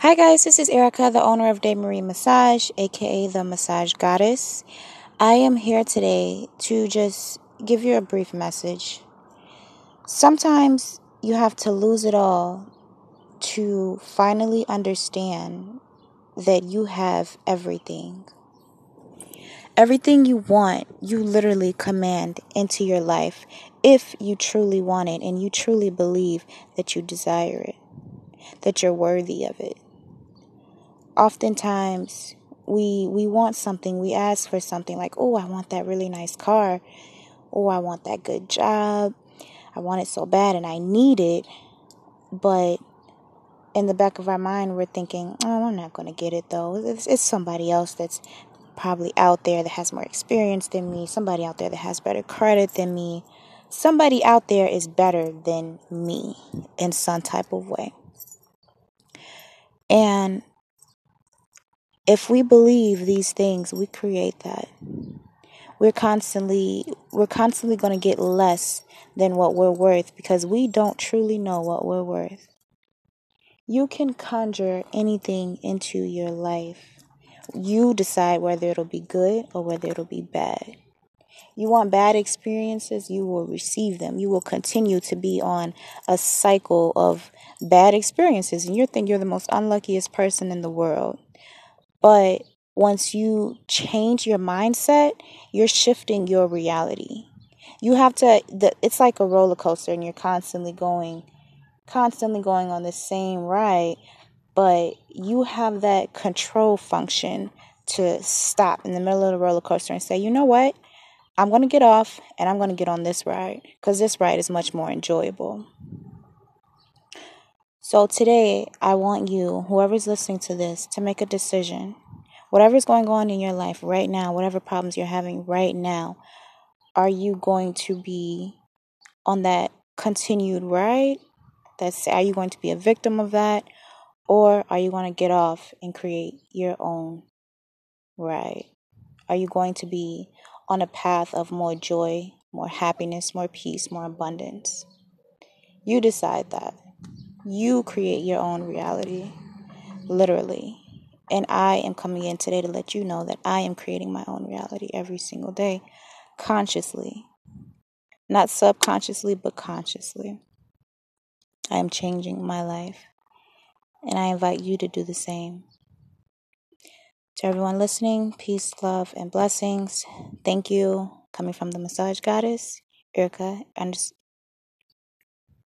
Hi, guys, this is Erica, the owner of Day Marie Massage, aka the Massage Goddess. I am here today to just give you a brief message. Sometimes you have to lose it all to finally understand that you have everything. Everything you want, you literally command into your life if you truly want it and you truly believe that you desire it, that you're worthy of it oftentimes we we want something we ask for something like oh i want that really nice car. Oh i want that good job. I want it so bad and i need it. But in the back of our mind we're thinking oh i'm not going to get it though. It's, it's somebody else that's probably out there that has more experience than me somebody out there that has better credit than me. Somebody out there is better than me in some type of way. And if we believe these things, we create that. We're constantly we're constantly going to get less than what we're worth because we don't truly know what we're worth. You can conjure anything into your life. You decide whether it'll be good or whether it'll be bad. You want bad experiences, you will receive them. You will continue to be on a cycle of bad experiences, and you think you're the most unluckiest person in the world. But once you change your mindset, you're shifting your reality. You have to the, it's like a roller coaster and you're constantly going constantly going on the same ride, but you have that control function to stop in the middle of the roller coaster and say, "You know what? I'm going to get off and I'm going to get on this ride because this ride is much more enjoyable." So today, I want you, whoever's listening to this, to make a decision. Whatever's going on in your life right now, whatever problems you're having right now, are you going to be on that continued ride? That's are you going to be a victim of that or are you going to get off and create your own ride? Are you going to be on a path of more joy, more happiness, more peace, more abundance? You decide that. You create your own reality, literally. And I am coming in today to let you know that I am creating my own reality every single day, consciously. Not subconsciously, but consciously. I am changing my life. And I invite you to do the same. To everyone listening, peace, love, and blessings. Thank you. Coming from the massage goddess, Erica